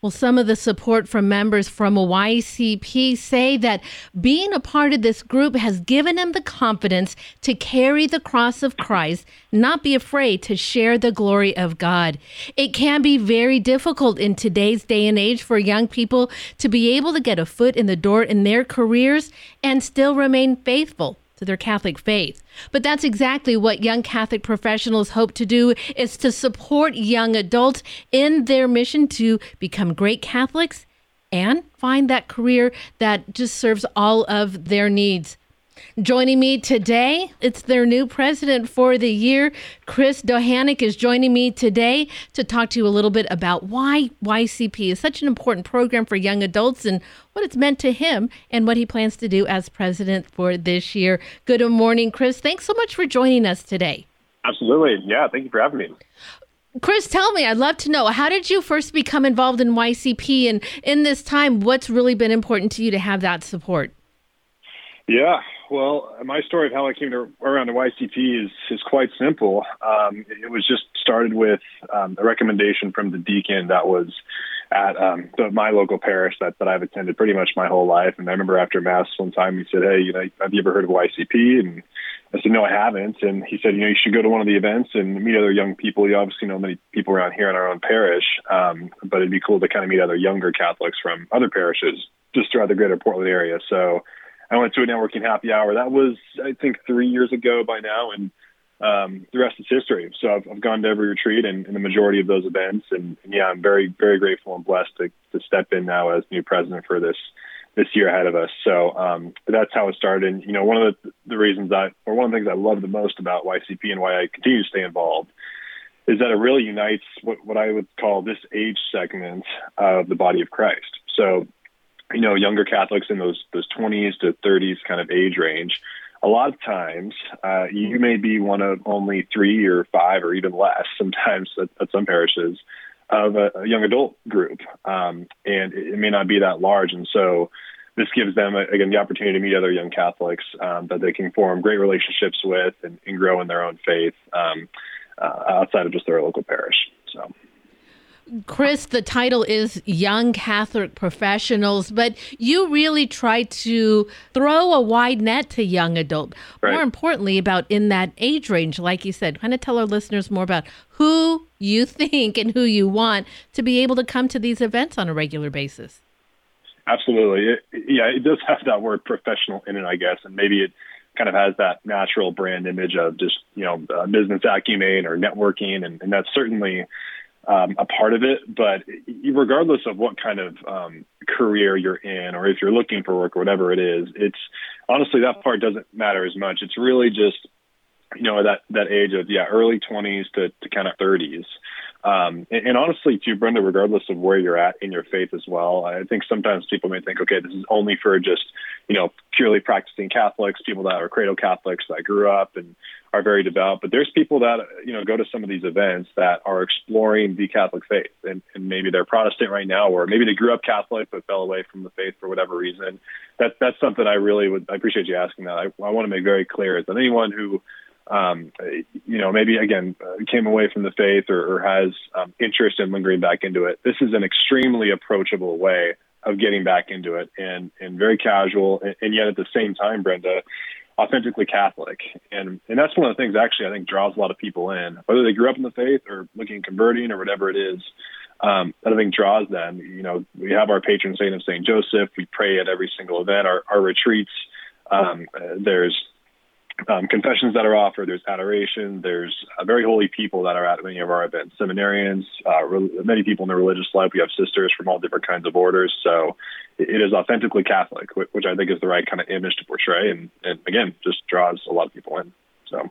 Well, some of the support from members from YCP say that being a part of this group has given them the confidence to carry the cross of Christ, not be afraid to share the glory of God. It can be very difficult in today's day and age for young people to be able to get a foot in the door in their careers and still remain faithful to their Catholic faith. But that's exactly what young Catholic professionals hope to do is to support young adults in their mission to become great Catholics and find that career that just serves all of their needs. Joining me today, it's their new president for the year. Chris Dowhaniuk is joining me today to talk to you a little bit about why YCP is such an important program for young adults and what it's meant to him and what he plans to do as president for this year. Good morning, Chris. Thanks so much for joining us today. Absolutely. Yeah, thank you for having me. Chris, tell me, I'd love to know how did you first become involved in YCP and in this time, what's really been important to you to have that support? Yeah, well, my story of how I came to around the YCP is is quite simple. Um, it was just started with um, a recommendation from the deacon that was at um, the, my local parish that, that I've attended pretty much my whole life. And I remember after mass one time he said, "Hey, you know, have you ever heard of YCP?" And I said, "No, I haven't." And he said, "You know, you should go to one of the events and meet other young people. You obviously know many people around here in our own parish, um, but it'd be cool to kind of meet other younger Catholics from other parishes just throughout the greater Portland area." So I went to a networking happy hour. That was, I think, three years ago by now, and um, the rest is history. So I've, I've gone to every retreat and, and the majority of those events, and, and yeah, I'm very, very grateful and blessed to, to step in now as new president for this this year ahead of us. So um, that's how it started. And you know, one of the, the reasons I, or one of the things I love the most about YCP and why I continue to stay involved, is that it really unites what, what I would call this age segment of the body of Christ. So you know, younger Catholics in those those 20s to 30s kind of age range, a lot of times uh, you may be one of only three or five or even less, sometimes at, at some parishes, of a, a young adult group, um, and it, it may not be that large, and so this gives them again the opportunity to meet other young Catholics um, that they can form great relationships with and, and grow in their own faith um, uh, outside of just their local parish. So. Chris, the title is Young Catholic Professionals, but you really try to throw a wide net to young adult. Right. More importantly, about in that age range, like you said, kind of tell our listeners more about who you think and who you want to be able to come to these events on a regular basis. Absolutely. It, yeah, it does have that word professional in it, I guess, and maybe it kind of has that natural brand image of just, you know, uh, business acumen or networking, and, and that's certainly um, a part of it. But regardless of what kind of um, career you're in, or if you're looking for work or whatever it is, it's honestly that part doesn't matter as much. It's really just you know that that age of yeah early 20s to, to kind of 30s um, and, and, honestly, too, Brenda, regardless of where you're at in your faith as well, I think sometimes people may think, okay, this is only for just, you know, purely practicing Catholics, people that are cradle Catholics that grew up and are very devout. But there's people that, you know, go to some of these events that are exploring the Catholic faith. And, and maybe they're Protestant right now, or maybe they grew up Catholic but fell away from the faith for whatever reason. That, that's something I really would, I appreciate you asking that. I, I want to make very clear is that anyone who, um, you know, maybe again uh, came away from the faith or, or has um, interest in lingering back into it. This is an extremely approachable way of getting back into it, and and very casual, and, and yet at the same time, Brenda, authentically Catholic. And and that's one of the things actually I think draws a lot of people in, whether they grew up in the faith or looking converting or whatever it is. Um, that I think draws them. You know, we have our patron saint of Saint Joseph. We pray at every single event. Our, our retreats. Um, uh, there's um, confessions that are offered. There's adoration. There's uh, very holy people that are at many of our events. Seminarians, uh, re- many people in the religious life. We have sisters from all different kinds of orders. So it, it is authentically Catholic, which I think is the right kind of image to portray, and, and again, just draws a lot of people in. So.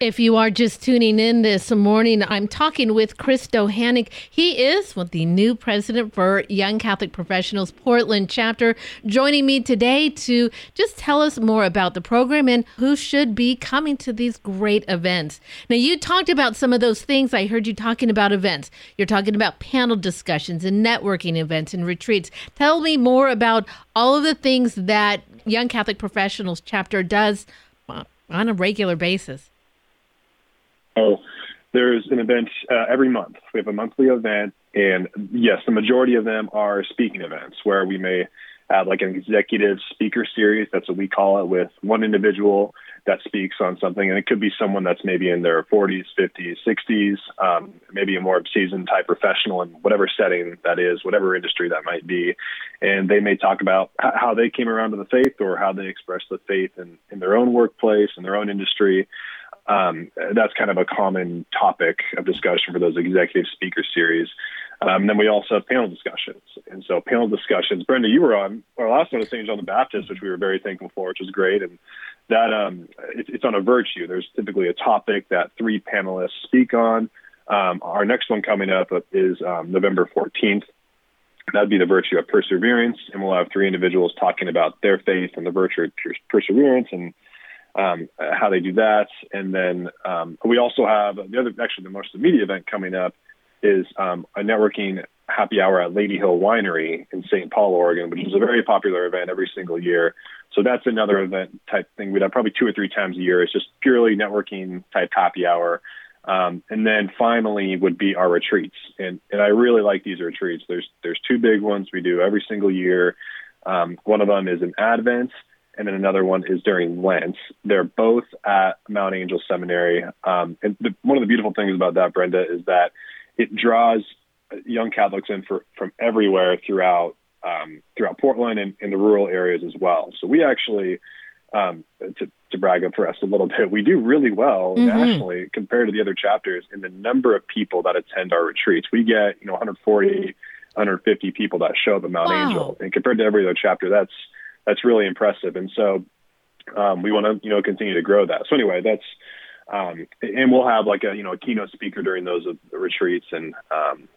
If you are just tuning in this morning, I'm talking with Chris Dowhaniuk. He is the new president for Young Catholic Professionals Portland chapter, joining me today to just tell us more about the program and who should be coming to these great events. Now, you talked about some of those things. I heard you talking about events. You're talking about panel discussions and networking events and retreats. Tell me more about all of the things that Young Catholic Professionals chapter does on a regular basis. So there's an event uh, every month. We have a monthly event And yes, the majority of them are speaking events where we may have like an executive speaker series. That's what we call it with one individual that speaks on something. And it could be someone that's maybe in their 40s, 50s, 60s, um, maybe a more seasoned type professional in whatever setting that is, whatever industry that might be. And they may talk about how they came around to the faith or how they express the faith in, in their own workplace, in their own industry. Um, that's kind of a common topic of discussion for those executive speaker series. Um, then we also have panel discussions. And so panel discussions, Brenda, you were on our last one was St. John the Baptist, which we were very thankful for, which was great. And that um, it, it's on a virtue. There's typically a topic that three panelists speak on. Um, our next one coming up is um, November 14th. That'd be the virtue of perseverance, and we'll have three individuals talking about their faith and the virtue of perseverance and um, how they do that. And then um, we also have the other, actually, the most immediate event coming up is um, a networking happy hour at Lady Hill Winery in St. Paul, Oregon, which is a very popular event every single year. So that's another event type thing we'd have probably two or three times a year. It's just purely networking type happy hour. Um, and then finally would be our retreats. And, and I really like these retreats. There's, there's two big ones we do every single year. Um, one of them is an Advent, and then another one is during Lent. They're both at Mount Angel Seminary. Um, and the, one of the beautiful things about that, Brenda, is that it draws young Catholics in for, from everywhere throughout um, throughout Portland and in the rural areas as well. So we actually, um, to, to brag up for us a little bit, we do really well mm-hmm. nationally compared to the other chapters in the number of people that attend our retreats. We get you know 140, 150 people that show up at Mount wow. Angel, and compared to every other chapter, that's that's really impressive. And so um, we want to you know continue to grow that. So anyway, that's um, and we'll have like a you know a keynote speaker during those uh, retreats, and um,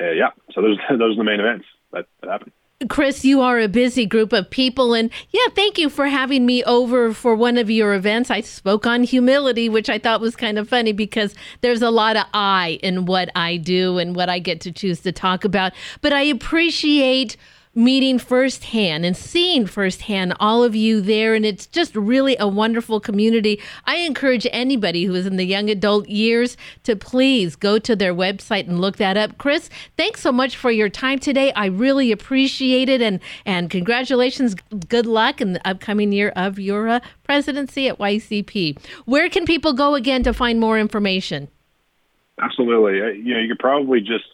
uh, yeah, so those those are the main events that, that happen. Chris, you are a busy group of people. And yeah, thank you for having me over for one of your events. I spoke on humility, which I thought was kind of funny because there's a lot of I in what I do and what I get to choose to talk about. But I appreciate meeting firsthand and seeing firsthand all of you there. And it's just really a wonderful community. I encourage anybody who is in the young adult years to please go to their website and look that up. Chris, thanks so much for your time today. I really appreciate it. And, and congratulations. Good luck in the upcoming year of your uh, presidency at YCP. Where can people go again to find more information? Absolutely. Uh, you know, you could probably just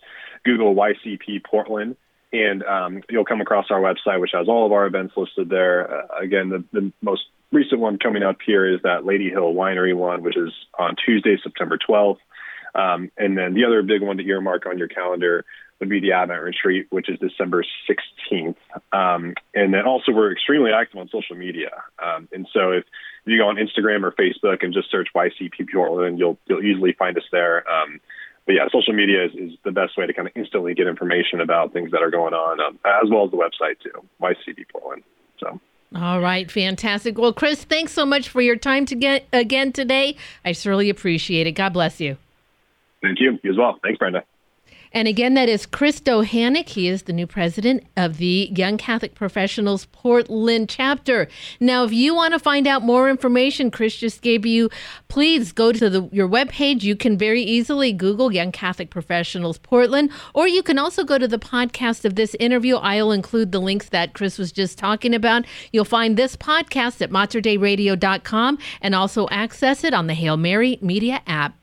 Google YCP Portland and um, you'll come across our website, which has all of our events listed there. Uh, again, the, the most recent one coming up here is that Lady Hill Winery one, which is on Tuesday, September 12th. Um, and then the other big one to earmark on your calendar would be the Advent Retreat, which is December 16th. Um, and then also, we're extremely active on social media. Um, and so, if, if you go on Instagram or Facebook and just search YCP Portland, you'll you'll easily find us there. But yeah, social media is, is the best way to kind of instantly get information about things that are going on, um, as well as the website too, YCP Portland. So. All right, fantastic. Well, Chris, thanks so much for your time to get again today. I surely appreciate it. God bless you. Thank you. You as well. Thanks, Brenda. And again, that is Chris Dowhaniuk. He is the new president of the Young Catholic Professionals Portland chapter. Now, if you want to find out more information, Chris just gave you, please go to the, your webpage. You can very easily Google Young Catholic Professionals Portland, or you can also go to the podcast of this interview. I'll include the links that Chris was just talking about. You'll find this podcast at materdeiradio.com and also access it on the Hail Mary Media app.